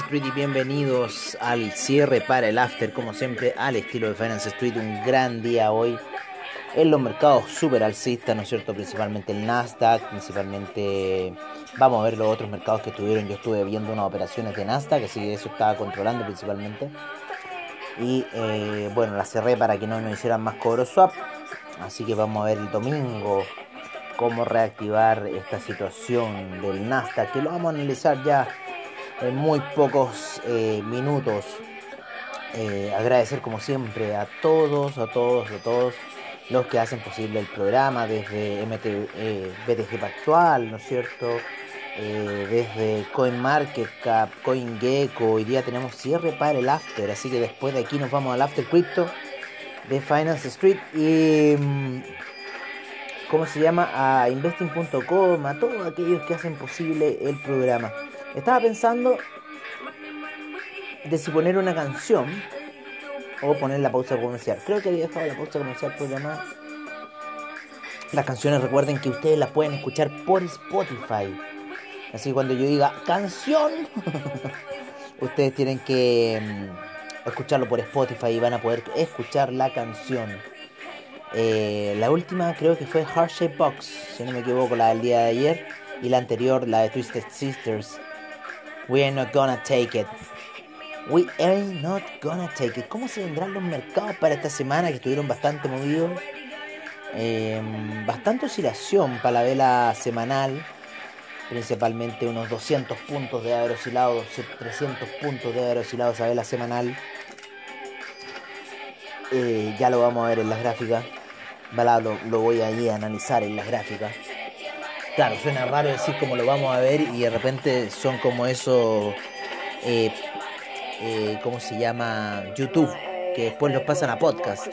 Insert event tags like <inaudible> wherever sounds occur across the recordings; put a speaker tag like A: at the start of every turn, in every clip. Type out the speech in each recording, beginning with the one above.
A: Street y bienvenidos al cierre para el after, como siempre, al estilo de Finance Street. Un gran día hoy en los mercados super alcistas, ¿no es cierto? Principalmente el Nasdaq, principalmente vamos a ver los otros mercados que estuvieron. Yo estuve viendo unas operaciones de Nasdaq, así que eso estaba controlando principalmente. Y eh, bueno, la cerré para que no nos hicieran más cobro swap. Así que vamos a ver el domingo cómo reactivar esta situación del Nasdaq, que lo vamos a analizar ya en muy pocos eh, minutos. Eh, agradecer como siempre a todos, a todos, a todos los que hacen posible el programa, desde MT, eh, BTG Pactual, ¿no es cierto? Eh, desde CoinMarketCap, CoinGecko, hoy día tenemos cierre para el after, así que después de aquí nos vamos al after crypto de Finance Street y mm, ¿cómo se llama? a investing.com, a todos aquellos que hacen posible el programa. Estaba pensando de si poner una canción o poner la pausa comercial. Creo que había dejado la pausa comercial programada. Las canciones recuerden que ustedes las pueden escuchar por Spotify. Así que cuando yo diga canción, <laughs> ustedes tienen que mm, escucharlo por Spotify y van a poder escuchar la canción. Eh, la última creo que fue Heart Shape Box, si no me equivoco, la del día de ayer. Y la anterior, la de Twisted Sisters. We are not gonna take it. We ain't not gonna take it. ¿Cómo se vendrán los mercados para esta semana que estuvieron bastante movidos? Eh, bastante oscilación para la vela semanal. Principalmente unos 200 puntos de haber oscilado, 300 puntos de haber oscilado esa vela semanal. Eh, ya lo vamos a ver en las gráficas. Lo, lo voy ahí a analizar en las gráficas. Claro, suena raro decir cómo lo vamos a ver y de repente son como esos, eh, eh, ¿cómo se llama? YouTube, que después los pasan a podcast.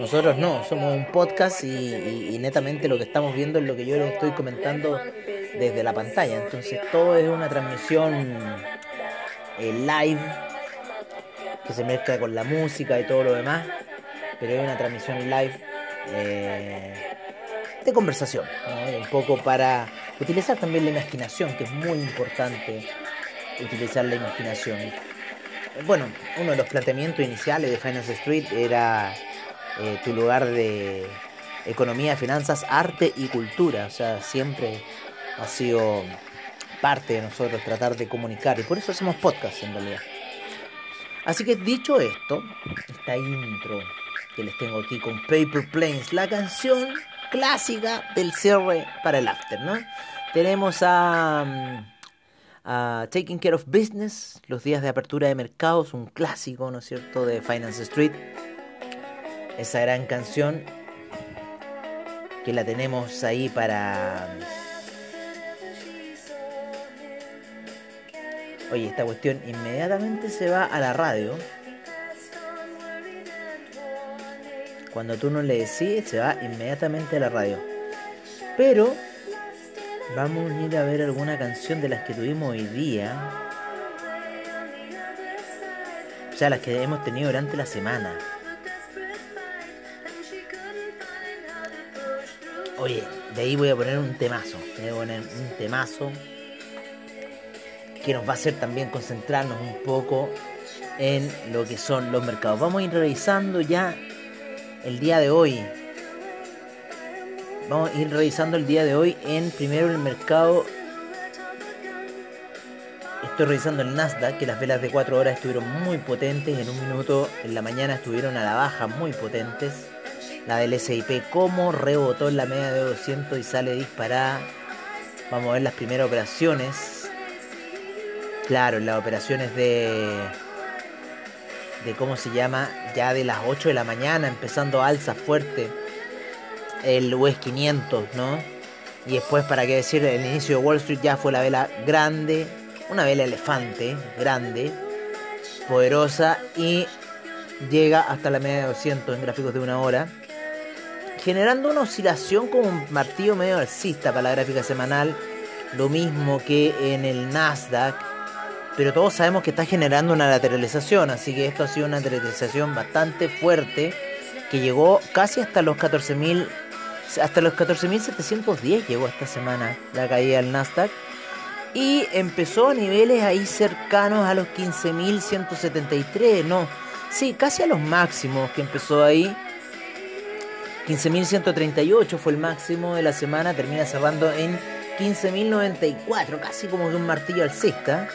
A: Nosotros no, somos un podcast y, netamente lo que estamos viendo es lo que yo les estoy comentando desde la pantalla. Entonces todo es una transmisión eh, live que se mezcla con la música y todo lo demás, pero es una transmisión live de conversación, un poco para utilizar también la imaginación, que es muy importante utilizar la imaginación. Bueno, uno de los planteamientos iniciales de Finance Street era eh, tu lugar de economía, finanzas, arte y cultura, o sea, siempre ha sido parte de nosotros tratar de comunicar y por eso hacemos podcast en realidad. Así que dicho esto, esta intro que les tengo aquí con Paper Planes, la canción clásica del cierre para el after, ¿no? Tenemos a, mm, a Taking Care of Business, los días de apertura de mercados, un clásico, ¿no es cierto?, de Finance Street. Esa gran canción que la tenemos ahí para... Oye, esta cuestión inmediatamente se va a la radio. Cuando tú no le decís, se va inmediatamente a la radio. Pero vamos a ir a ver alguna canción de las que tuvimos hoy día. O sea, las que hemos tenido durante la semana. Oye, de ahí voy a poner un temazo. Voy a poner un temazo que nos va a hacer también concentrarnos un poco en lo que son los mercados. Vamos a ir revisando ya el día de hoy. Vamos a ir revisando el día de hoy en primero el mercado. Estoy revisando el Nasdaq, que las velas de 4 horas estuvieron muy potentes. En un minuto en la mañana estuvieron a la baja muy potentes. La del SIP, como rebotó en la media de 200 y sale disparada. Vamos a ver las primeras operaciones. Claro, las operaciones de. de cómo se llama, ya de las 8 de la mañana, empezando alza fuerte. El US 500, ¿no? Y después, para qué decir, el inicio de Wall Street ya fue la vela grande, una vela elefante, grande, poderosa y llega hasta la media de 200 en gráficos de una hora, generando una oscilación como un martillo medio alcista para la gráfica semanal, lo mismo que en el Nasdaq, pero todos sabemos que está generando una lateralización, así que esto ha sido una lateralización bastante fuerte que llegó casi hasta los 14.000 hasta los 14.710 llegó esta semana la caída del Nasdaq y empezó a niveles ahí cercanos a los 15.173, no, sí, casi a los máximos que empezó ahí. 15.138 fue el máximo de la semana, termina cerrando en 15.094, casi como de un martillo alcista.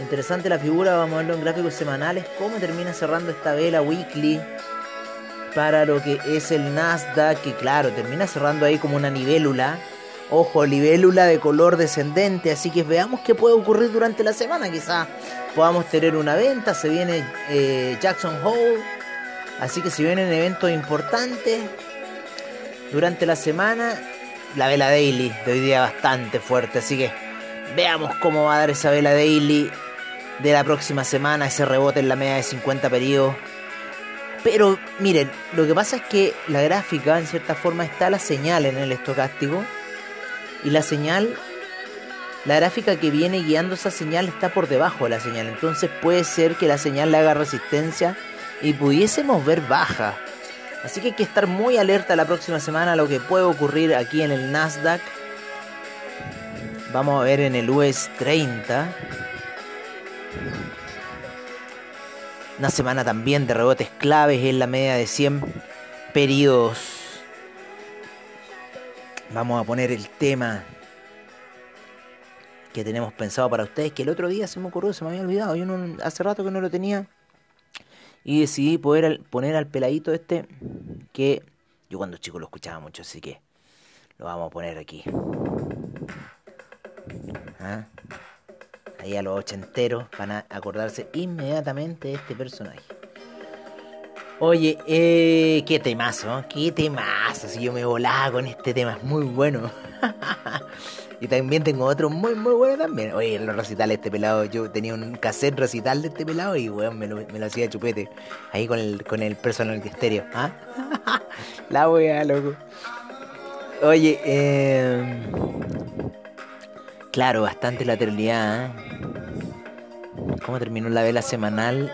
A: Interesante la figura, vamos a verlo en gráficos semanales, cómo termina cerrando esta vela weekly para lo que es el Nasdaq, que claro, termina cerrando ahí como una nivelula Ojo, libélula de color descendente, así que veamos qué puede ocurrir durante la semana. Quizá podamos tener una venta, se viene eh, Jackson Hole, así que si vienen eventos importantes durante la semana, la vela daily de hoy día bastante fuerte, así que veamos cómo va a dar esa vela daily de la próxima semana, ese rebote en la media de 50 periodos. Pero miren, lo que pasa es que la gráfica en cierta forma está la señal en el estocástico y la señal, la gráfica que viene guiando esa señal está por debajo de la señal. Entonces puede ser que la señal le haga resistencia y pudiésemos ver baja. Así que hay que estar muy alerta la próxima semana a lo que puede ocurrir aquí en el Nasdaq. Vamos a ver en el US 30. Una semana también de rebotes claves en la media de 100 periodos. Vamos a poner el tema que tenemos pensado para ustedes, que el otro día se me ocurrió, se me había olvidado, yo hace rato que no lo tenía. Y decidí poder poner al peladito este, que yo cuando chico lo escuchaba mucho, así que lo vamos a poner aquí. ¿Ah? Ahí a los ochenteros van a acordarse inmediatamente de este personaje. Oye, eh, qué temazo, qué temazo. Si yo me volaba con este tema, es muy bueno. <laughs> y también tengo otro muy, muy bueno también. Oye, los recitales de este pelado, yo tenía un cassette recital de este pelado y weón, me lo, me lo hacía chupete. Ahí con el, con el personal estéreo. ¿Ah? <laughs> La wea, loco. Oye, eh, claro, bastante lateralidad. ¿eh? ¿Cómo terminó la vela semanal?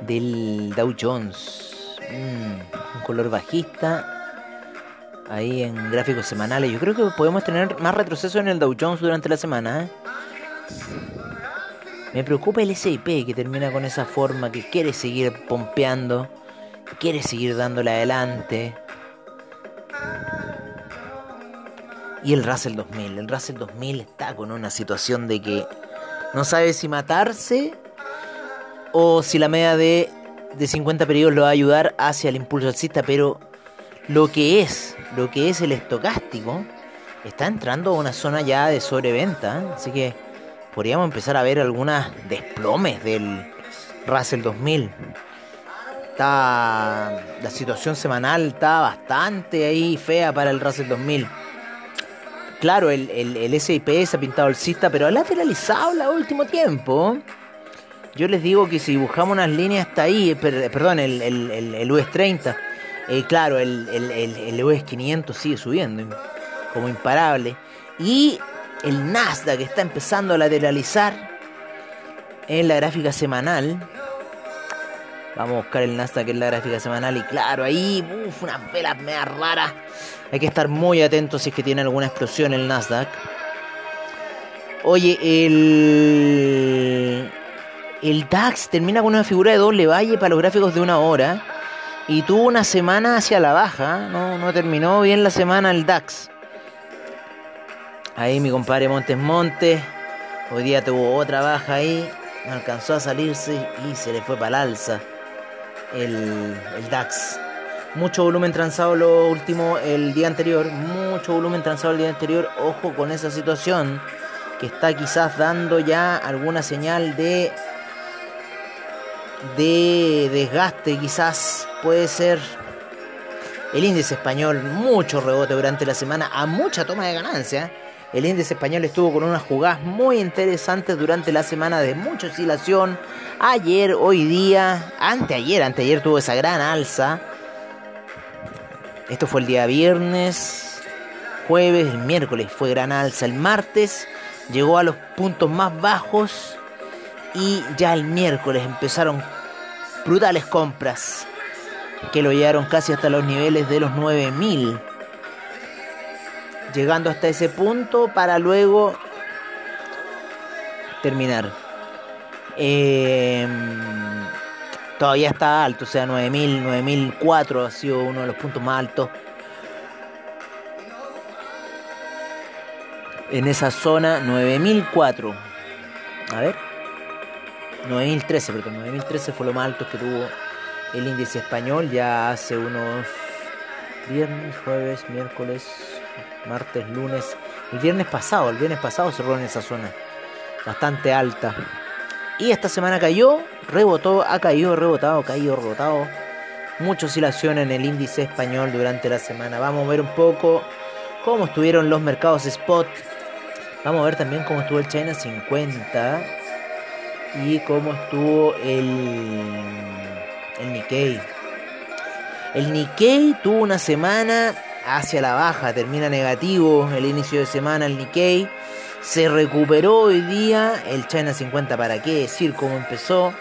A: del Dow Jones. Mm, un color bajista. Ahí en gráficos semanales. Yo creo que podemos tener más retroceso en el Dow Jones durante la semana. ¿eh? Me preocupa el SIP que termina con esa forma, que quiere seguir pompeando, quiere seguir dándole adelante. Y el Russell 2000. El Russell 2000 está con una situación de que no sabe si matarse o si la media de, de 50 periodos lo va a ayudar hacia el impulso alcista, pero lo que es, lo que es el estocástico, está entrando a una zona ya de sobreventa, así que podríamos empezar a ver algunas desplomes del Russell 2000. Está, la situación semanal está bastante ahí fea para el Russell 2000. Claro, el, el, el SIP se ha pintado alcista, pero ha lateralizado el último tiempo. Yo les digo que si dibujamos unas líneas hasta ahí, perdón, el, el, US 30, eh, claro, el, el, US 500 sigue subiendo como imparable. Y el Nasdaq está empezando a lateralizar en la gráfica semanal. Vamos a buscar el Nasdaq en la gráfica semanal y claro, ahí, uff, unas velas mea raras. Hay que estar muy atentos si es que tiene alguna explosión el Nasdaq. Oye, el el DAX termina con una figura de doble valle para los gráficos de una hora y tuvo una semana hacia la baja, no, no terminó bien la semana el DAX. Ahí mi compadre Montes Montes, hoy día tuvo otra baja ahí, no alcanzó a salirse y se le fue para el alza el, el DAX. Mucho volumen transado lo último el día anterior, mucho volumen transado el día anterior, ojo con esa situación que está quizás dando ya alguna señal de de desgaste quizás puede ser el índice español, mucho rebote durante la semana, a mucha toma de ganancia. El índice español estuvo con unas jugadas muy interesantes durante la semana de mucha oscilación. Ayer, hoy día, anteayer, anteayer tuvo esa gran alza. Esto fue el día viernes, jueves, el miércoles fue gran alza. El martes llegó a los puntos más bajos y ya el miércoles empezaron brutales compras que lo llevaron casi hasta los niveles de los 9000. Llegando hasta ese punto para luego terminar. Em, todavía está alto, o sea, 9000, 9004 ha sido uno de los puntos más altos. En esa zona 9004. A ver. 9013, perdón, 9013 fue lo más alto que tuvo el índice español ya hace unos viernes, jueves, miércoles, martes, lunes. El viernes pasado, el viernes pasado cerró en esa zona. Bastante alta. Y esta semana cayó, rebotó, ha caído, rebotado, caído, rebotado. Mucha oscilación en el índice español durante la semana. Vamos a ver un poco cómo estuvieron los mercados spot. Vamos a ver también cómo estuvo el China 50 y cómo estuvo el, el Nikkei. El Nikkei tuvo una semana hacia la baja, termina negativo el inicio de semana el Nikkei. Se recuperó hoy día el China 50, ¿para qué decir cómo empezó?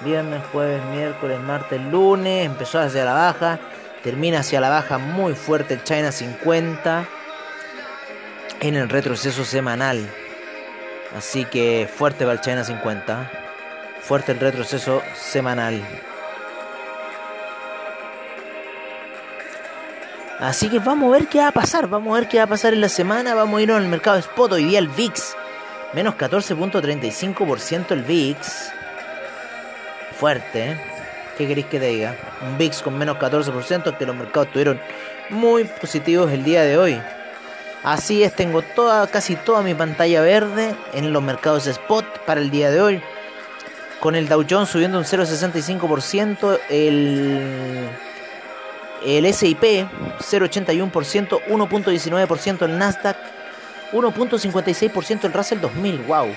A: Viernes, jueves, miércoles, martes, lunes, empezó hacia la baja, termina hacia la baja muy fuerte el China 50 en el retroceso semanal. Así que fuerte para el China 50, fuerte el retroceso semanal. Así que vamos a ver qué va a pasar, vamos a ver qué va a pasar en la semana, vamos a ir al mercado spot, hoy día el VIX, menos 14.35% el VIX. Fuerte, ¿eh? ¿Qué queréis que te diga? Un VIX con menos 14% que los mercados estuvieron muy positivos el día de hoy. Así es, tengo toda, casi toda mi pantalla verde en los mercados spot para el día de hoy. Con el Dow Jones subiendo un 0,65%, el el SIP 0,81%, 1.19% el Nasdaq, 1.56% el Russell 2000, wow.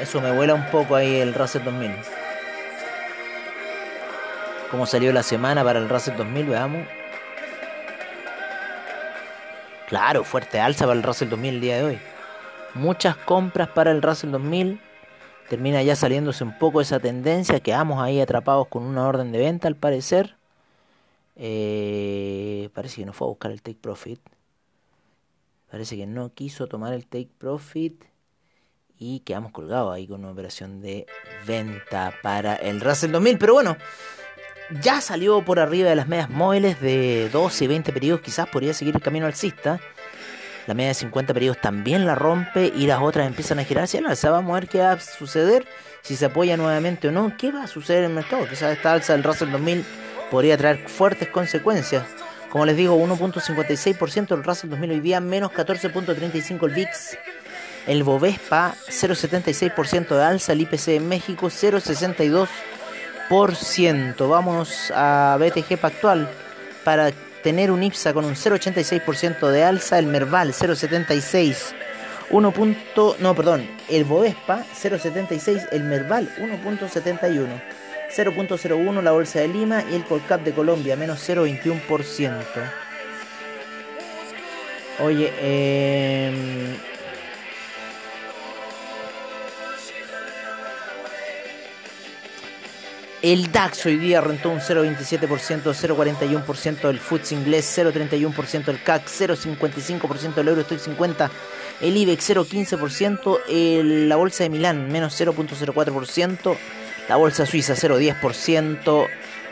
A: Eso me vuela un poco ahí el Russell 2000. ¿Cómo salió la semana para el Russell 2000? Veamos. Claro, fuerte alza para el Russell 2000 el día de hoy. Muchas compras para el Russell 2000 termina ya saliéndose un poco esa tendencia, quedamos ahí atrapados con una orden de venta al parecer. Eh, parece que no fue a buscar el take profit. Parece que no quiso tomar el take profit y quedamos colgados ahí con una operación de venta para el Russell 2000. Pero bueno, ya salió por arriba de las medias móviles de 12 y 20 periodos. Quizás podría seguir el camino alcista. La media de 50 periodos también la rompe y las otras empiezan a girarse. alza. Vamos a ver qué va a suceder, si se apoya nuevamente o no. ¿Qué va a suceder en el mercado? Quizás esta alza del Russell 2000 podría traer fuertes consecuencias. Como les digo, 1.56% el Russell 2000 hoy día, menos 14.35 el VIX. El Bovespa 0.76% de alza, el IPC en México 0.62%. Vámonos a BTG Pactual para tener un IPSA con un 0,86% de alza, el Merval 0,76, 1. no, perdón, el Bovespa 0,76, el Merval 1.71, 0.01 la Bolsa de Lima y el Colcap de Colombia menos 0,21%. Oye, eh, El DAX hoy día rentó un 0,27%, 0,41% el FTSE inglés, 0,31% el CAC, 0,55% el Eurostock 50, el IBEX 0,15%, la bolsa de Milán menos 0,04%, la bolsa suiza 0,10%,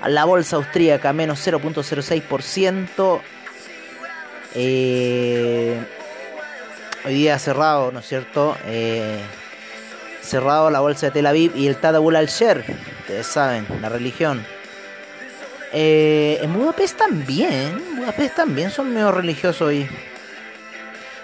A: la bolsa austríaca menos 0,06%. Eh, hoy día cerrado, ¿no es cierto? Eh, cerrado la bolsa de Tel Aviv y el Tadabul al-Sher, ustedes saben, la religión. Eh, en Budapest también, Budapest también son medio religiosos hoy.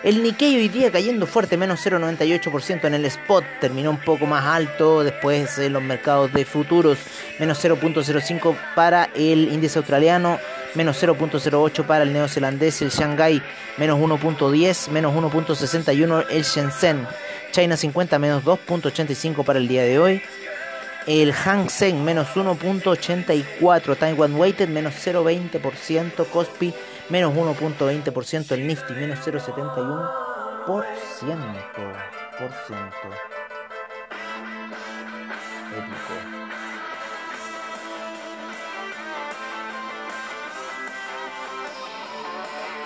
A: El Nikkei hoy día cayendo fuerte, menos 0,98% en el spot, terminó un poco más alto después en los mercados de futuros, menos 0,05 para el índice australiano, menos 0.08 para el neozelandés, el Shanghai menos 1.10, menos 1.61 el Shenzhen, China 50 menos 2.85 para el día de hoy. El Hang Seng menos 1.84. Taiwan Weighted menos 0.20%. Cospi menos 1.20%. El Nifty menos 0.71%. Por ciento. Por ciento. Épico.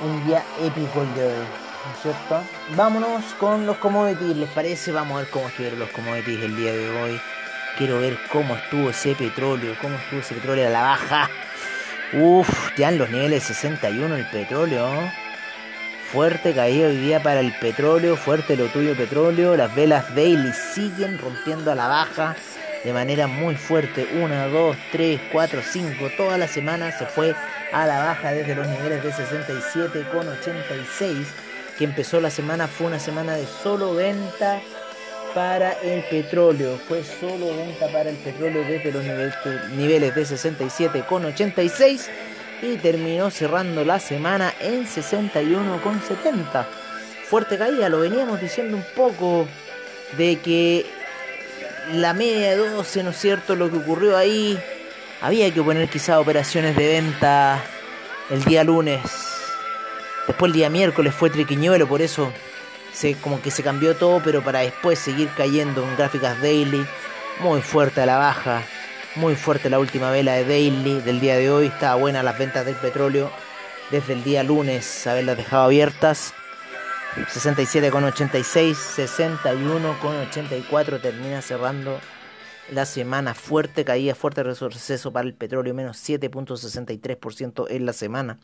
A: un día épico el de hoy. ¿No? Vámonos con los commodities, ¿les parece? Vamos a ver cómo estuvieron los commodities el día de hoy. Quiero ver cómo estuvo ese petróleo, cómo estuvo ese petróleo a la baja. Uf, ya en los niveles 61 el petróleo. Fuerte caída hoy día para el petróleo, fuerte lo tuyo petróleo. Las velas daily siguen rompiendo a la baja de manera muy fuerte. 1, 2, 3, 4, 5. Toda la semana se fue a la baja desde los niveles de 67,86. Que empezó la semana, fue una semana de solo venta para el petróleo. Fue solo venta para el petróleo desde los niveles de 67,86 y terminó cerrando la semana en 61,70. Fuerte caída, lo veníamos diciendo un poco de que la media de 12, ¿no es cierto? Lo que ocurrió ahí, había que poner quizá operaciones de venta el día lunes. Después el día miércoles fue triquiñuelo, por eso se, como que se cambió todo, pero para después seguir cayendo en gráficas daily. Muy fuerte a la baja, muy fuerte la última vela de daily del día de hoy. Estaba buena las ventas del petróleo desde el día lunes, haberlas dejado abiertas. 67,86, 61,84 termina cerrando la semana fuerte, caía fuerte retroceso para el petróleo, menos 7.63% en la semana.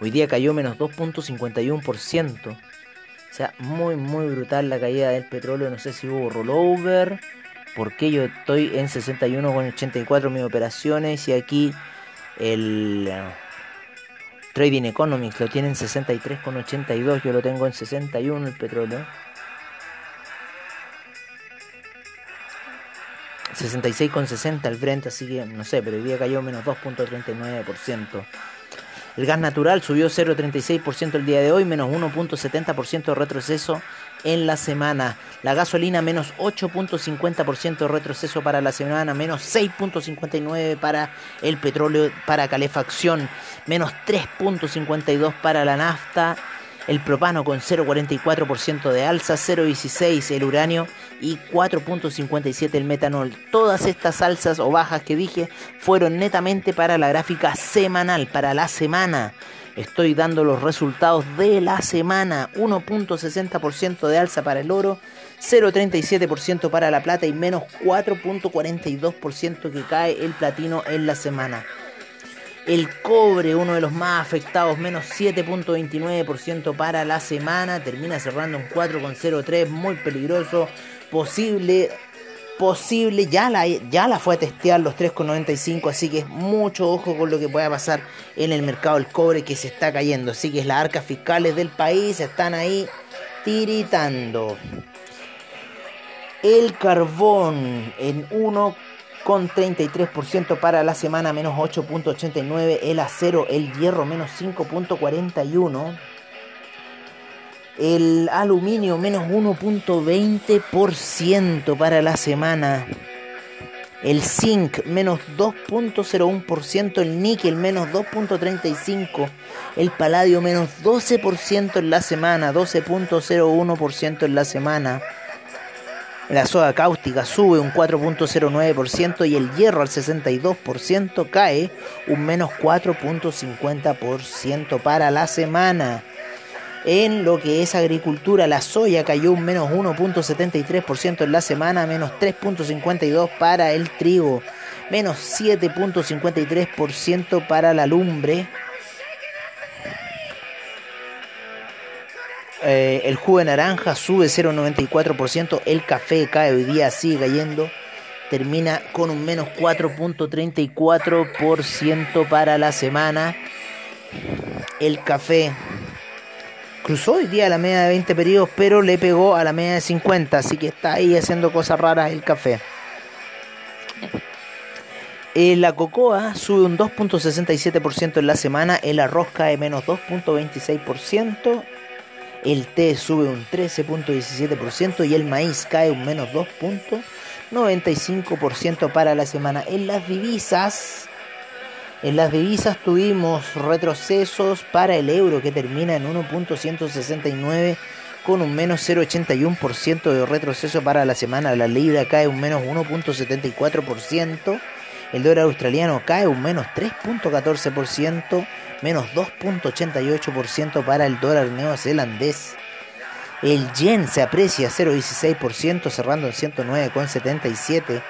A: Hoy día cayó menos 2.51%. O sea, muy, muy brutal la caída del petróleo. No sé si hubo rollover. Porque yo estoy en 61,84 mis operaciones. Y aquí el uh, Trading Economics lo tiene en 63,82. Yo lo tengo en 61 el petróleo. 66,60 el Brent, así que no sé, pero hoy día cayó menos 2.39%. El gas natural subió 0,36% el día de hoy, menos 1.70% de retroceso en la semana. La gasolina menos 8.50% de retroceso para la semana, menos 6.59% para el petróleo para calefacción, menos 3.52% para la nafta el propano con 0,44% de alza, 0,16 el uranio y 4,57 el metanol. Todas estas alzas o bajas que dije fueron netamente para la gráfica semanal, para la semana. Estoy dando los resultados de la semana. 1.60% de alza para el oro, 0.37% para la plata y menos 4.42% que cae el platino en la semana. El cobre, uno de los más afectados, menos 7.29% para la semana. Termina cerrando en 4.03, muy peligroso. Posible, posible, ya la, ya la fue a testear los 3.95, así que mucho ojo con lo que pueda pasar en el mercado del cobre que se está cayendo. Así que las arcas fiscales del país están ahí tiritando. El carbón en 1 con 33% para la semana, menos 8.89, el acero, el hierro, menos 5.41, el aluminio, menos 1.20% para la semana, el zinc, menos 2.01%, el níquel, menos 2.35%, el paladio, menos 12% en la semana, 12.01% en la semana. La soda cáustica sube un 4.09% y el hierro al 62% cae un menos 4.50% para la semana. En lo que es agricultura, la soya cayó un menos 1.73% en la semana, menos 3.52% para el trigo, menos 7.53% para la lumbre Eh, el jugo de naranja sube 0,94%. El café cae hoy día, sigue cayendo. Termina con un menos 4.34% para la semana. El café cruzó hoy día la media de 20 periodos, pero le pegó a la media de 50. Así que está ahí haciendo cosas raras el café. Eh, la cocoa sube un 2.67% en la semana. El arroz cae menos 2.26% el té sube un 13.17% y el maíz cae un menos 2.95% para la semana. En las divisas, en las divisas tuvimos retrocesos para el euro que termina en 1.169 con un menos 0.81% de retroceso para la semana. La libra cae un menos 1.74%. El dólar australiano cae un menos 3.14%. menos 2.88% para el dólar neozelandés. El yen se aprecia 0.16%, cerrando en 109,77.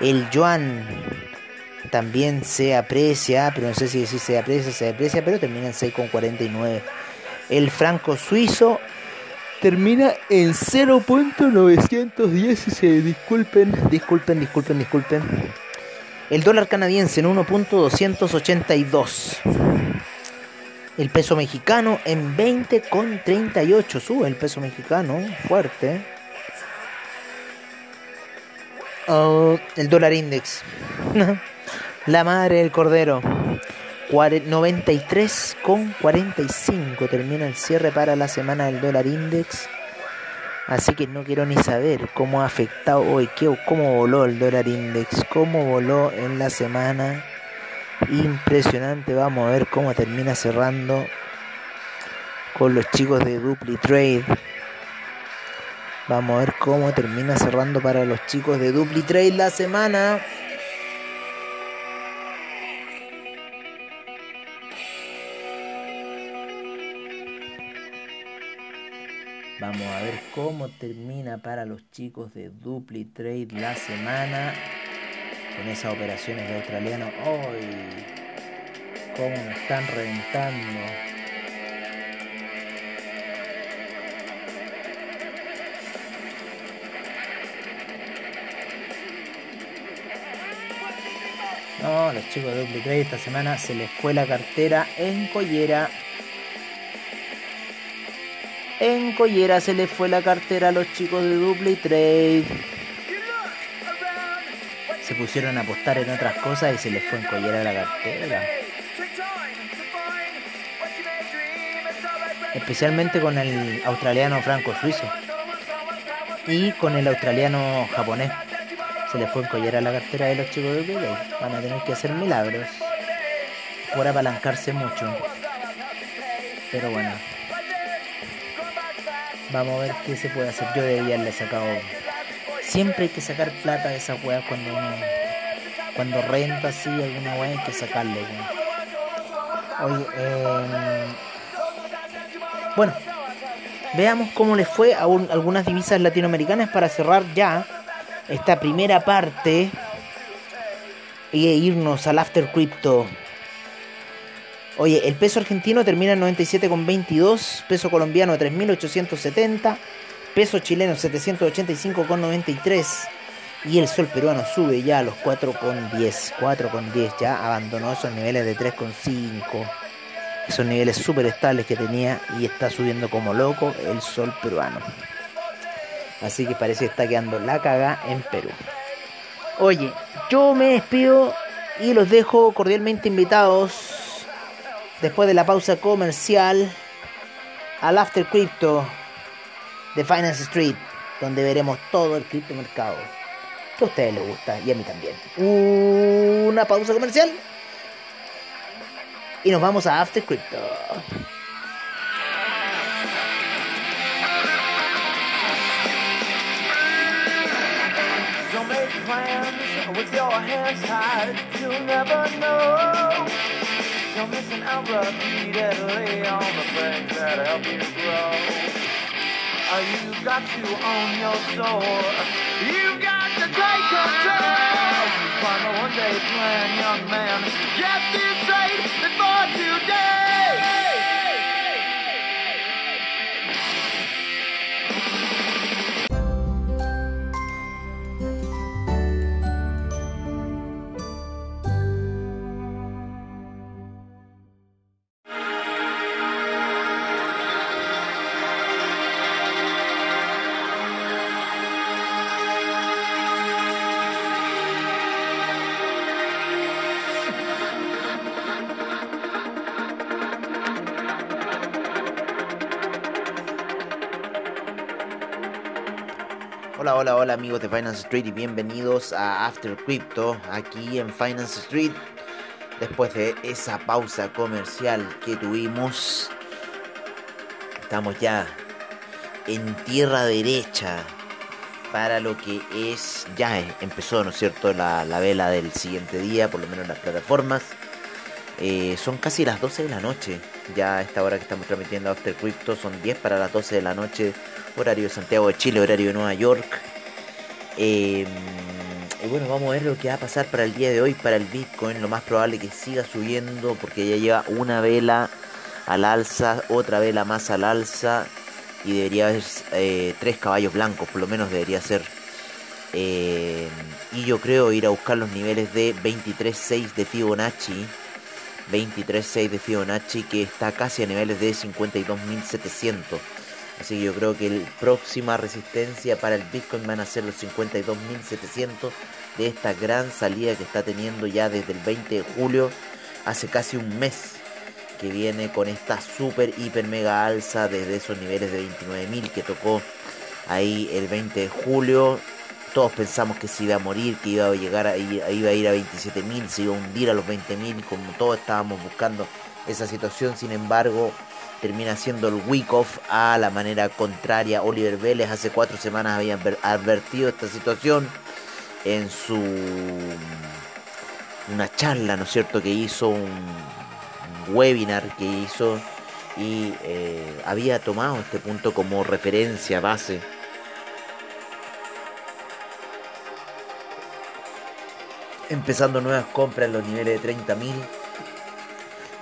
A: El yuan también se aprecia, pero no sé si, se aprecia, se aprecia, pero termina en 6,49. El franco suizo termina en 0.916. Disculpen, disculpen, disculpen, disculpen. El dólar canadiense en 1.282. El peso mexicano en 20,38. Sube el peso mexicano, fuerte. Oh, el dólar index. <laughs> La madre del cordero. 93,45 termina el cierre para la semana del dólar index. Así que no quiero ni saber cómo ha afectado hoy, cómo voló el dólar index, cómo voló en la semana. Impresionante, vamos a ver cómo termina cerrando con los chicos de Dupli Trade. Vamos a ver cómo termina cerrando para los chicos de Dupli Trade la semana. Vamos a ver cómo termina para los chicos de Dupli Trade la semana con esas operaciones de australiano. ¡Ay! ¿Cómo me están reventando? No, los chicos de Dupli Trade esta semana se les fue la cartera en collera. En collera se les fue la cartera a los chicos de Dupli Trade. Se pusieron a apostar en otras cosas y se les fue en collera la cartera. Especialmente con el australiano franco suizo. Y con el australiano japonés. Se les fue en collera la cartera de los chicos de Trade. Van a tener que hacer milagros. Por apalancarse mucho. Pero bueno. Vamos a ver qué se puede hacer. Yo debería haberle sacado. Siempre hay que sacar plata de esa weas cuando uno. Cuando renta así alguna wea hay que sacarle, Oye, eh... Bueno, veamos cómo les fue a algunas divisas latinoamericanas para cerrar ya esta primera parte e irnos al After Crypto. Oye, el peso argentino termina en 97,22, peso colombiano 3.870, peso chileno 785,93 y el sol peruano sube ya a los 4,10, 4,10 ya abandonó esos niveles de 3,5, esos niveles súper estables que tenía y está subiendo como loco el sol peruano. Así que parece que está quedando la caga en Perú. Oye, yo me despido y los dejo cordialmente invitados después de la pausa comercial al After Crypto de Finance Street, donde veremos todo el criptomercado que a ustedes les gusta y a mí también. Una pausa comercial y nos vamos a After Crypto. with your hands tied, you'll never know. You're missing out repeatedly on the things that help you grow. Uh, you got to own your soul. You've got to take control. Find a one-day plan, young man. Get this Hola, amigos de Finance Street y bienvenidos a After Crypto aquí en Finance Street. Después de esa pausa comercial que tuvimos, estamos ya en tierra derecha para lo que es, ya empezó, ¿no es cierto?, la, vela del siguiente día, por lo menos en las plataformas. Eh, son casi las 12 de la noche. Ya esta hora que estamos transmitiendo After Crypto son 10 para las 12 de la noche. Horario de Santiago de Chile, horario de Nueva York. Eh, y bueno, vamos a ver lo que va a pasar para el día de hoy para el Bitcoin. Lo más probable que siga subiendo porque ya lleva una vela al alza, otra vela más al alza. Y debería haber eh, tres caballos blancos, por lo menos debería ser. y yo creo ir a buscar los niveles de 23.6 de Fibonacci 23.6 de Fibonacci que está casi a niveles de 52.700. Así que yo creo que la próxima resistencia para el Bitcoin van a ser los 52.700 de esta gran salida que está teniendo ya desde el 20 de julio, hace casi un mes que viene con esta super hiper mega alza desde esos niveles de 29.000 que tocó ahí el 20 de julio todos pensamos que se iba a morir, que iba a llegar a iba a ir a 27.000, se iba a hundir a los 20.000, como todos estábamos buscando esa situación. Sin embargo, termina siendo el week off a la manera contraria. Oliver Vélez hace cuatro semanas había advertido esta situación en su una charla, ¿no es cierto?, que hizo un, webinar que hizo y eh, había tomado este punto como referencia base empezando nuevas compras en los niveles de 30.000.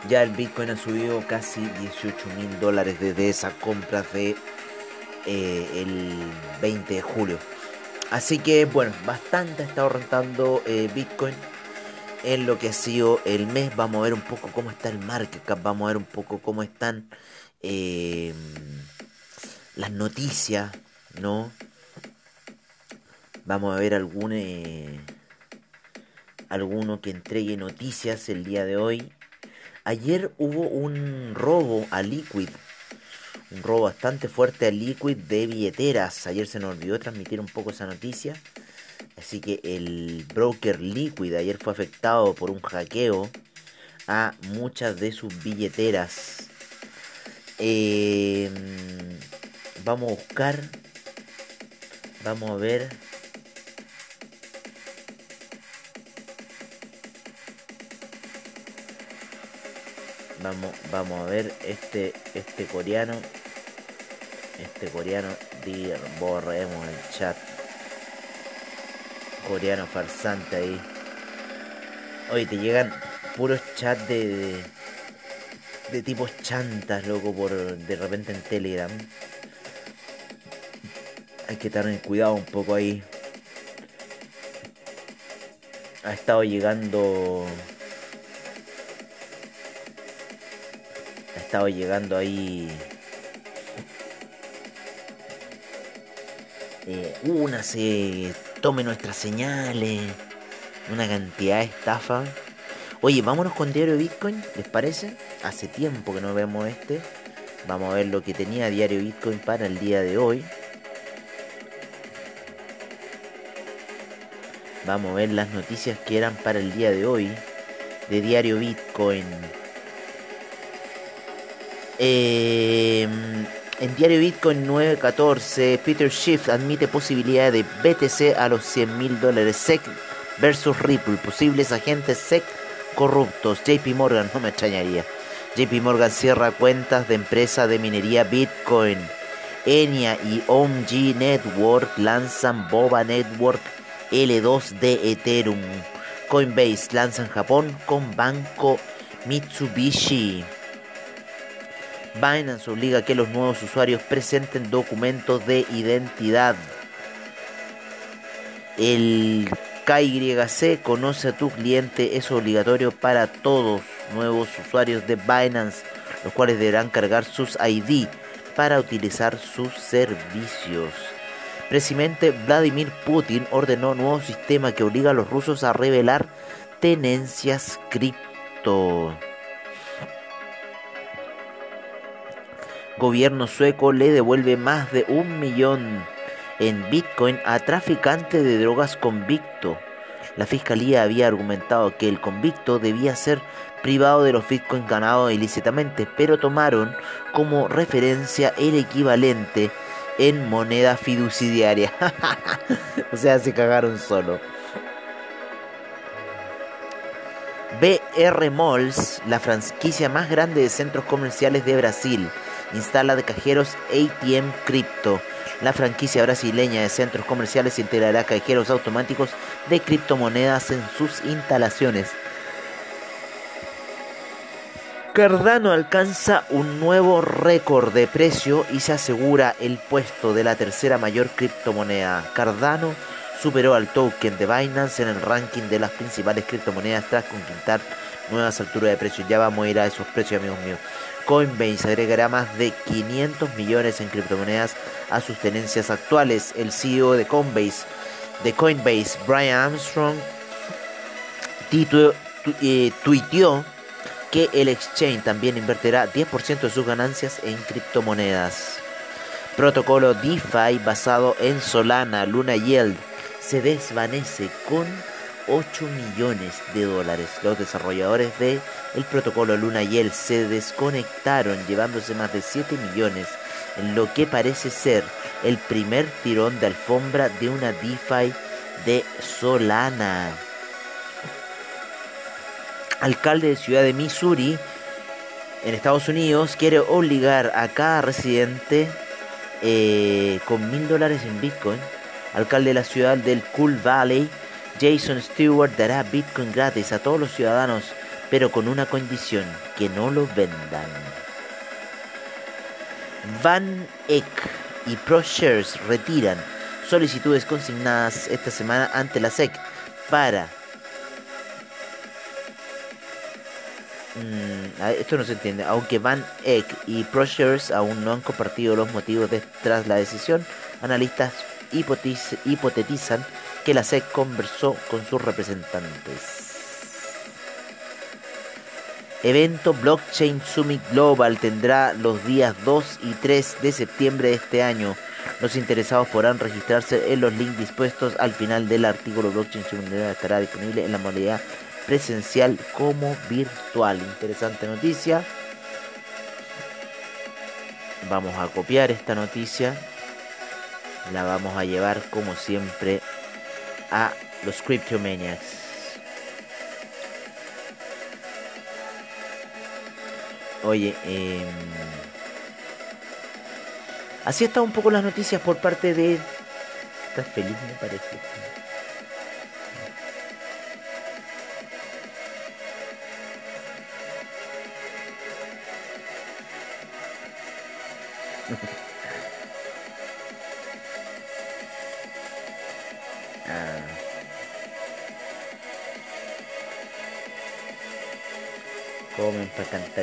A: Ya el Bitcoin ha subido casi 18 mil dólares desde esa compra de eh, el 20 de julio. Así que bueno, bastante ha estado rentando eh, Bitcoin en lo que ha sido el mes. Vamos a ver un poco cómo está el market cap, vamos a ver un poco cómo están eh, las noticias, ¿no? Vamos a ver algún alguno que entregue noticias el día de hoy. Ayer hubo un robo a Liquid, un robo bastante fuerte a Liquid de billeteras. Ayer se nos olvidó transmitir un poco esa noticia. Así que el broker Liquid ayer fue afectado por un hackeo a muchas de sus billeteras. Em, vamos a buscar. Vamos a ver Vamos, vamos a ver este, este coreano. Este coreano, borremos el chat. Coreano farsante ahí. Oye, te llegan puros chats de, de, tipos chantas, loco, por de repente en Telegram. Hay que tener cuidado un poco ahí. Ha estado llegando estado llegando ahí eh, una se tome nuestras señales, una cantidad de estafa. Oye, vámonos con Diario Bitcoin, ¿les parece? Hace tiempo que no vemos este. Vamos a ver lo que tenía Diario Bitcoin para el día de hoy. Vamos a ver las noticias que eran para el día de hoy de Diario Bitcoin. Eh, en diario Bitcoin 914, Peter Schiff admite posibilidad de BTC a los 100 mil dólares. SEC versus Ripple, posibles agentes SEC corruptos. JP Morgan, no me extrañaría. JP Morgan cierra cuentas de empresa de minería Bitcoin. Enya y OMG Network lanzan Boba Network L2 de Ethereum. Coinbase lanza en Japón con banco Mitsubishi. Binance obliga a que los nuevos usuarios presenten documentos de identidad. El KYC conoce a tu cliente es obligatorio para todos nuevos usuarios de Binance, los cuales deberán cargar sus ID para utilizar sus servicios. Presidente Vladimir Putin ordenó un nuevo sistema que obliga a los rusos a revelar tenencias cripto. Gobierno sueco le devuelve más de un millón en Bitcoin a traficante de drogas convicto. La fiscalía había argumentado que el convicto debía ser privado de los bitcoins ganados ilícitamente, pero tomaron como referencia el equivalente en moneda fiduciaria. <laughs> o sea, se cagaron solo. BR Malls, la franquicia más grande de centros comerciales de Brasil, instala de cajeros ATM Crypto. La franquicia brasileña de centros comerciales integrará cajeros automáticos de criptomonedas en sus instalaciones. Cardano alcanza un nuevo récord de precio y se asegura el puesto de la tercera mayor criptomoneda. Cardano superó al token de Binance en el ranking de las principales criptomonedas tras conquistar nuevas alturas de precio. Ya vamos a ir a esos precios, amigos míos. Coinbase agregará más de 500 millones en criptomonedas a sus tenencias actuales. El CEO de Coinbase, de Coinbase Brian Armstrong, eh, tuiteó que el exchange también invertirá 10% de sus ganancias en criptomonedas. Protocolo DeFi basado en Solana Luna Yield se desvanece con 8 millones de dólares. Los desarrolladores de el protocolo Luna Yield se desconectaron llevándose más de 7 millones en lo que parece ser el primer tirón de alfombra de una DeFi de Solana alcalde de Ciudad de Missouri, en Estados Unidos, quiere obligar a cada residente eh, con mil dólares en Bitcoin. Alcalde de la ciudad del Cool Valley, Jason Stewart dará Bitcoin gratis a todos los ciudadanos, pero con una condición, que no lo vendan. Van Eck y ProShares retiran solicitudes consignadas esta semana ante la SEC para Mm, esto no se entiende. Aunque Van Eck y ProShares aún no han compartido los motivos de la decisión, analistas hipotetizan que la SEC conversó con sus representantes. Evento Blockchain Summit Global tendrá los días 2 y 3 de septiembre de este año. Los interesados podrán registrarse en los links dispuestos al final del artículo. Blockchain Summit Global estará disponible en la modalidad presencial como virtual. Interesante noticia. Vamos a copiar esta noticia. La vamos a llevar como siempre a los Cryptomaniacs. Oye, eh, así están un poco las noticias por parte de... Estás feliz me parece.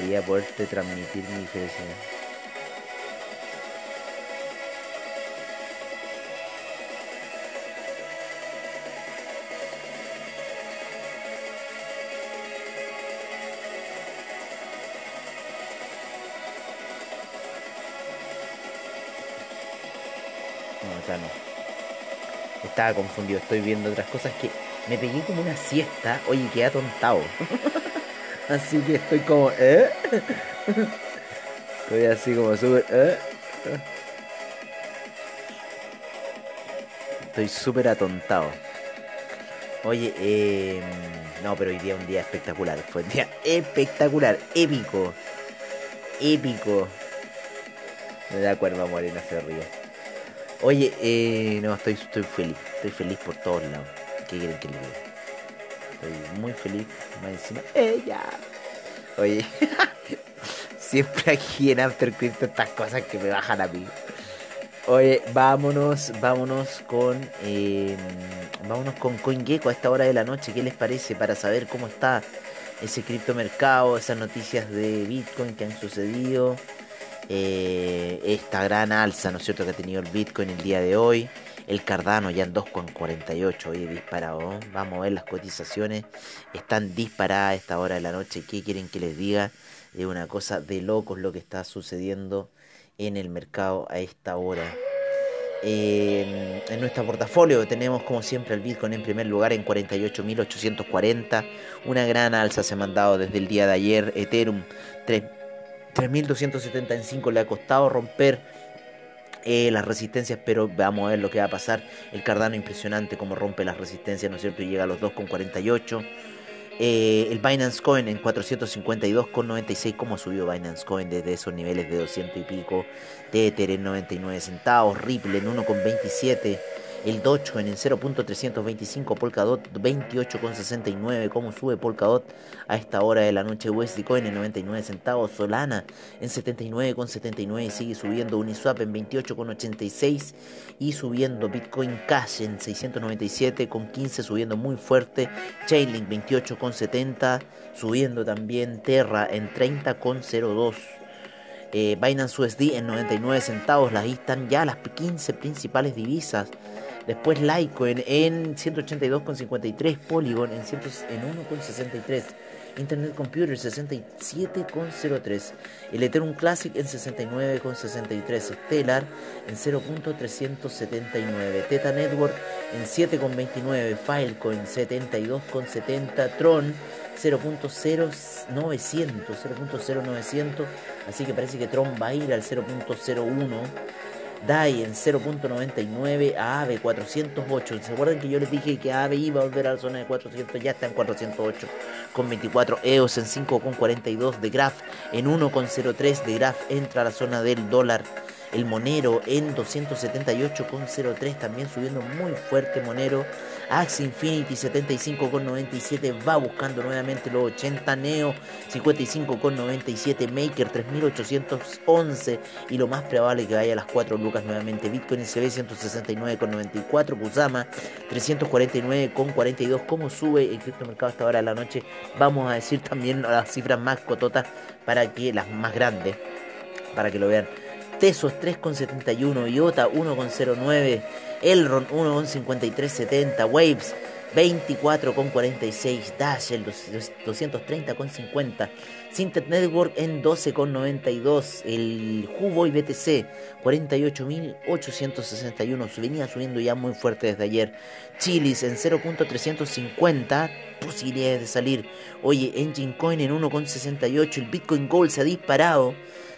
A: Encantaría poderte transmitir mi felicidad. Estaba confundido, estoy viendo otras cosas que me pegué como una siesta. Oye, quedé atontado. <laughs> así que estoy como, ¿eh? estoy así como súper, ¿eh? Estoy súper atontado. Oye, eh, no, pero hoy día un día espectacular. Fue un día espectacular, épico. Épico. Me da cuerda morena se ríe. Oye, eh, no, estoy, estoy feliz. Estoy feliz por todos lados. ¿Qué quieren que le diga? Estoy muy feliz. Encima, ella. Oye, <laughs> siempre aquí en After estas cosas que me bajan a mí. Oye, vámonos, vámonos con, eh, vámonos con CoinGecko a esta hora de la noche. ¿Qué les parece para saber cómo está ese criptomercado, esas noticias de Bitcoin que han sucedido? Eh, esta gran alza, ¿no es cierto?, que ha tenido el Bitcoin el día de hoy. El Cardano ya en 2,48, hoy disparado. Vamos a ver las cotizaciones. Están disparadas a esta hora de la noche. ¿Qué quieren que les diga? Es una cosa de locos lo que está sucediendo en el mercado a esta hora. En nuestro portafolio tenemos como siempre el Bitcoin en primer lugar en 48.840. Una gran alza se ha mandado desde el día de ayer. Ethereum 3 3275 le ha costado romper eh, las resistencias, pero vamos a ver lo que va a pasar. El Cardano impresionante como rompe las resistencias, ¿no es cierto? Y llega a los 2,48. Eh, el Binance Coin en 452,96. ¿Cómo subió Binance Coin desde esos niveles de 200 y pico? Tether en 99 centavos. Ripple en 1,27 el Dogecoin en 0.325, Polkadot 28,69, cómo sube Polkadot a esta hora de la noche, Coin en 99 centavos, Solana en 79,79 sigue subiendo, Uniswap en 28,86 y subiendo Bitcoin Cash en 697,15 subiendo muy fuerte, Chainlink 28,70 subiendo también, Terra en 30,02. Eh, Binance USD en 99 centavos, las están ya las 15 principales divisas Después Litecoin en 182,53. Polygon en, en 1,63. Internet Computer 67,03. El Ethereum Classic en 69,63. Stellar en 0.379. Teta Network en 7,29. Filecoin 72,70. Tron 0.0900. 0.0900. Así que parece que Tron va a ir al 0.01. DAI en 0.99 a AVE 408. ¿Se acuerdan que yo les dije que AVE iba a volver a la zona de 400? Ya está en 408 con 24 EOS en 5.42 de Graph en 1.03 de Graph entra a la zona del dólar el Monero en 278,03 también subiendo muy fuerte Monero. Axe Infinity 75,97 va buscando nuevamente los 80. Neo 55,97. Maker 3811 y lo más probable que vaya a las 4 lucas nuevamente. Bitcoin SB 169,94. Kusama 349,42. ¿Cómo sube el criptomercado hasta ahora de la noche? Vamos a decir también las cifras más cototas para que las más grandes para que lo vean. Tesos 3,71, IOTA 1,09, Elron 1,5370, Waves 24,46, Dash el 230,50, Sintet Network en 12,92, el Hubo y BTC 48.861, venía subiendo ya muy fuerte desde ayer, Chilis en 0.350, posibilidades de salir, oye, Engine Coin en 1,68, el Bitcoin Gold se ha disparado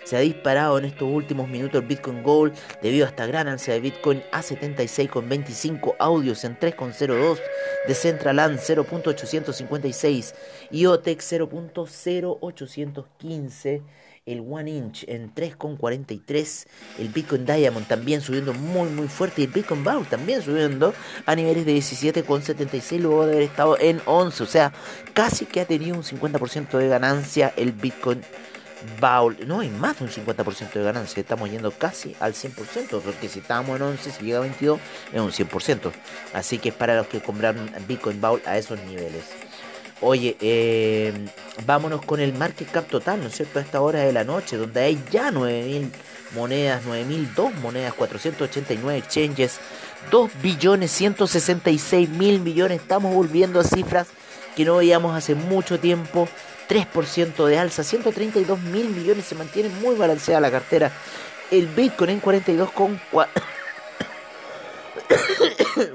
A: se ha disparado en estos últimos minutos el Bitcoin Gold debido a esta gran ansia de Bitcoin a 76,25 audios en 3,02 de Centraland 0.856 IOTEX 0.0815 el One Inch en 3,43, el Bitcoin Diamond también subiendo muy muy fuerte y el Bitcoin Bowl también subiendo a niveles de 17,76 luego de haber estado en 11, o sea, casi que ha tenido un 50% de ganancia el Bitcoin Baul, no hay más de un 50% de ganancia, estamos yendo casi al 100%, porque si estábamos en 11, si llega a 22, es un 100%. Así que es para los que compraron Bitcoin Baul a esos niveles. Oye, eh, vámonos con el market cap total, ¿no es cierto? A esta hora de la noche, donde hay ya 9.000 monedas, 9.002 monedas, 489 exchanges, 2 billones 166 mil millones. Estamos volviendo a cifras que no veíamos hace mucho tiempo. 3% de alza, 132 mil millones, se mantiene muy balanceada la cartera. El Bitcoin en 42 con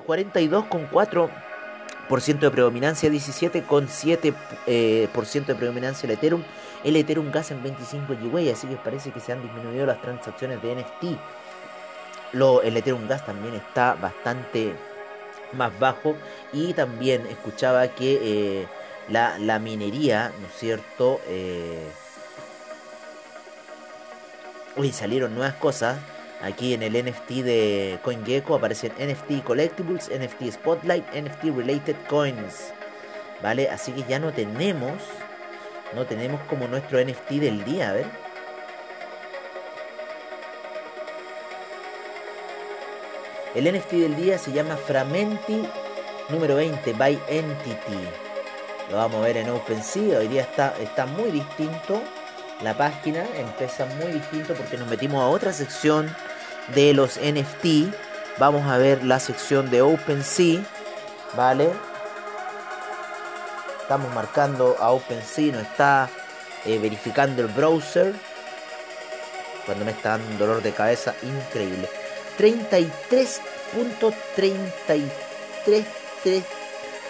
A: 42,4% <coughs> de predominancia, 17,7% eh, de predominancia el Ethereum, el Ethereum Gas en 25 GWay, así que parece que se han disminuido las transacciones de NFT. Lo, el Ethereum Gas también está bastante más bajo y también escuchaba que eh, la, minería, ¿no es cierto? Eh, uy, salieron nuevas cosas. Aquí en el NFT de CoinGecko aparecen NFT Collectibles, NFT Spotlight, NFT Related Coins. ¿Vale? Así que ya no tenemos, no tenemos como nuestro NFT del día, a ver. El NFT del día se llama Framenti número 20 by Entity. Lo vamos a ver en OpenSea. Hoy día está, está muy distinto. La página empieza muy distinto porque nos metimos a otra sección de los NFT. Vamos a ver la sección de OpenSea. ¿Vale? Estamos marcando a OpenSea. Nos está eh, verificando el browser. Cuando me está dando un dolor de cabeza increíble. 33.33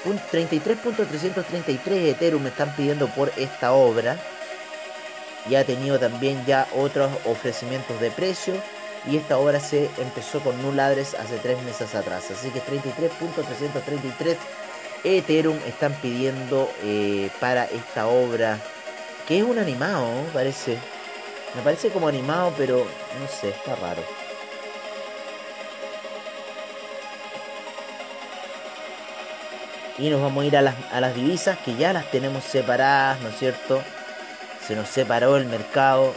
A: un 33.333 Ethereum me están pidiendo por esta obra. Y ha tenido también ya otros ofrecimientos de precio. Y esta obra se empezó con null hace tres meses atrás. Así que 33.333 Ethereum están pidiendo eh, para esta obra, que es un animado, parece. Me parece como animado, pero no sé, está raro. Y nos vamos a ir a las, a las divisas que ya las tenemos separadas, ¿no es cierto? Se nos separó el mercado.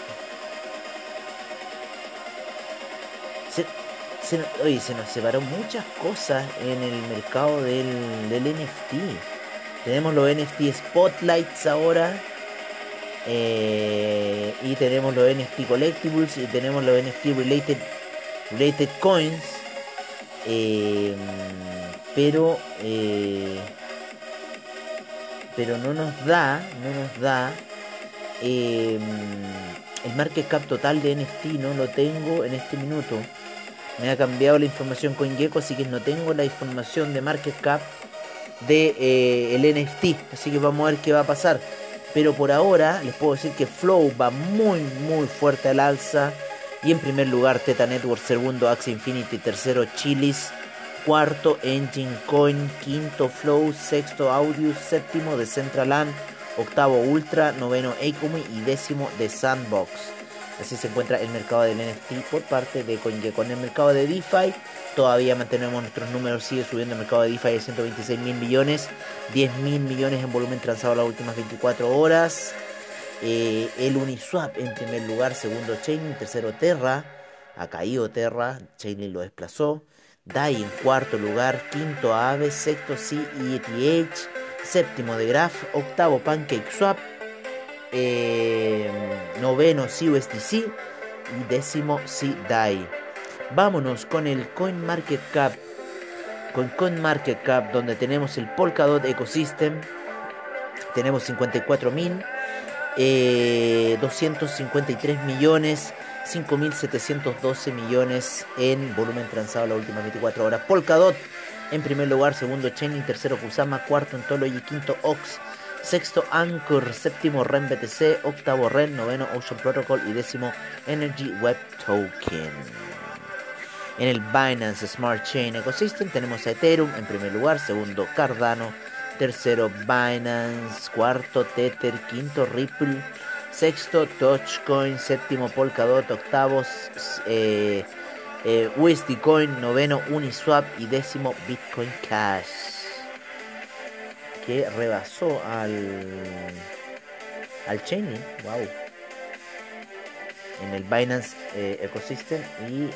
A: Se, oye, se nos separó muchas cosas en el mercado del, del NFT. Tenemos los NFT Spotlights ahora. Eh, y tenemos los NFT Collectibles y tenemos los NFT Related, related Coins. Eh, pero eh, pero no nos da no nos da el market cap total de NFT no lo tengo en este minuto. Me ha cambiado la información con Gecko así que no tengo la información de market cap de el NFT así que vamos a ver qué va a pasar. Pero por ahora les puedo decir que Flow va muy muy fuerte al alza. Y en primer lugar Teta Network, segundo Axie Infinity, tercero Chilis, cuarto Engine Coin, quinto Flow, sexto Audius, séptimo de Centraland, octavo Ultra, noveno Acumi y décimo de Sandbox. Así se encuentra el mercado del NFT por parte de CoinGecko. En el mercado de DeFi todavía mantenemos nuestros números, sigue subiendo el mercado de DeFi de 126 mil millones, 10 mil millones en volumen transado las últimas 24 horas. Eh, el Uniswap en primer lugar, segundo Chainlink, tercero Terra, ha caído Terra, Chainlink lo desplazó. DAI en cuarto lugar, quinto Aave, sexto CETH, séptimo de Graph, octavo PancakeSwap, eh, noveno CUSDC y décimo CDAI. Vámonos con el CoinMarketCap. Con CoinMarketCap donde tenemos el Polkadot Ecosystem. Tenemos 54 mil. 253 millones. 5.712 millones en volumen transado las últimas 24 horas. Polkadot en primer lugar, segundo Chainlink, tercero Kusama, cuarto Entology, quinto Ox, sexto Anchor, séptimo REN BTC, octavo REN, noveno Ocean Protocol y décimo Energy Web Token. En el Binance Smart Chain Ecosystem tenemos a Ethereum en primer lugar, segundo Cardano, tercero Binance, cuarto Tether, quinto Ripple, sexto Dogecoin, séptimo Polkadot, octavos eh, eh, Coin, noveno Uniswap y décimo Bitcoin Cash, que rebasó al al Chainlink, wow, en el Binance eh, Ecosystem y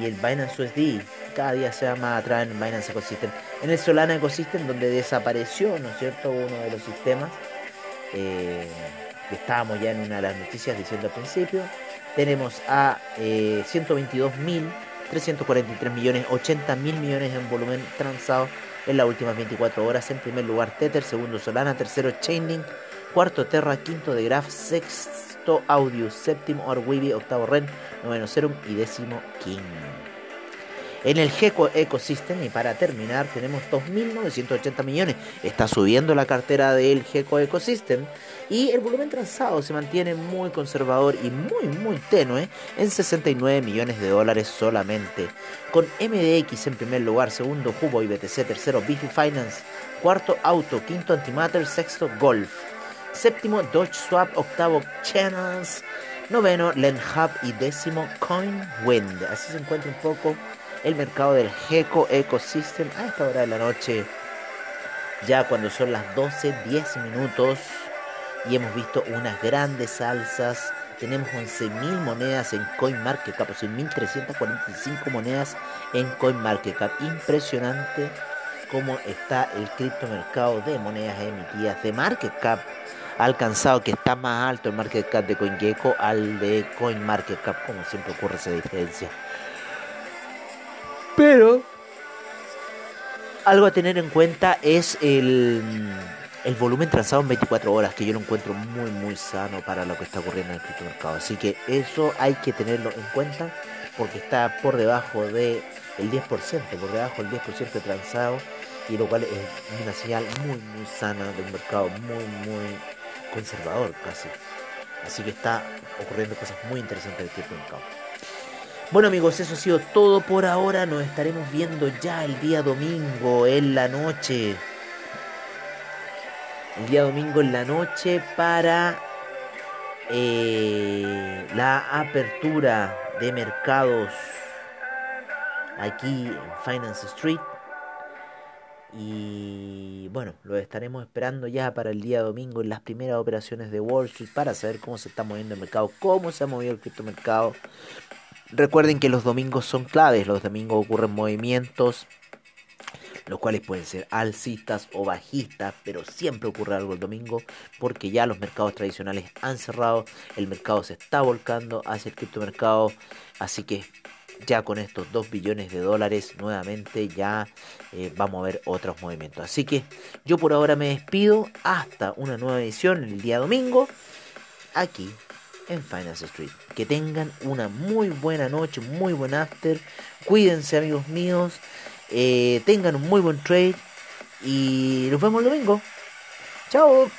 A: y el Binance USD cada día se va más atrás en el Binance Ecosystem. En el Solana Ecosystem, donde desapareció, ¿no es cierto?, uno de los sistemas. Eh, que estábamos ya en una de las noticias diciendo al principio. Tenemos a eh, 122.343 millones, 80 mil millones en volumen transado en las últimas 24 horas. En primer lugar Tether, segundo Solana, tercero Chainlink, cuarto Terra, quinto de Graph, sexto Audio, séptimo Orwibi, octavo Ren, noveno Serum y décimo King. En el Gecko Ecosystem, y para terminar, tenemos 2.980 millones. Está subiendo la cartera del Gecko Ecosystem. Y el volumen transado se mantiene muy conservador y muy, muy tenue en 69 millones de dólares solamente. Con MDX en primer lugar, segundo Hubo y BTC, tercero Bifi Finance, cuarto Auto, quinto Antimatter, sexto Golf. Séptimo Dodge Swap, octavo Channels, noveno Hub y décimo CoinWind. Así se encuentra un poco el mercado del Gecko Ecosystem a esta hora de la noche. Ya cuando son las 12, 10 minutos y hemos visto unas grandes alzas. Tenemos 11.000 monedas en CoinMarketCap, o sea, 1.345 monedas en CoinMarketCap. Impresionante cómo está el criptomercado de monedas emitidas de MarketCap. Ha alcanzado que está más alto el market cap de CoinGecko al de CoinMarketCap, como siempre ocurre esa diferencia. Pero algo a tener en cuenta es el, el volumen transado en 24 horas, que yo lo encuentro muy, muy sano para lo que está ocurriendo en el criptomercado. Así que eso hay que tenerlo en cuenta porque está por debajo del 10%, por debajo del 10% de transado, y lo cual es una señal muy, muy sana de un mercado muy, muy conservador casi. Así que está ocurriendo cosas muy interesantes en el criptomercado. Bueno amigos, eso ha sido todo por ahora. Nos estaremos viendo ya el día domingo en la noche el día domingo en la noche para eh, la apertura de mercados aquí en Finance Street. Y bueno, lo estaremos esperando ya para el día domingo en las primeras operaciones de Wall Street para saber cómo se está moviendo el mercado, cómo se ha movido el criptomercado. Recuerden que los domingos son claves, los domingos ocurren movimientos los cuales pueden ser alcistas o bajistas, pero siempre ocurre algo el domingo porque ya los mercados tradicionales han cerrado, el mercado se está volcando hacia el criptomercado, así que ya con estos 2 billones de dólares nuevamente ya eh, vamos a ver otros movimientos. Así que yo por ahora me despido hasta una nueva edición el día domingo aquí en Finance Street. Que tengan una muy buena noche, muy buen after. Cuídense amigos míos. Eh, tengan un muy buen trade y nos vemos el domingo. Chao.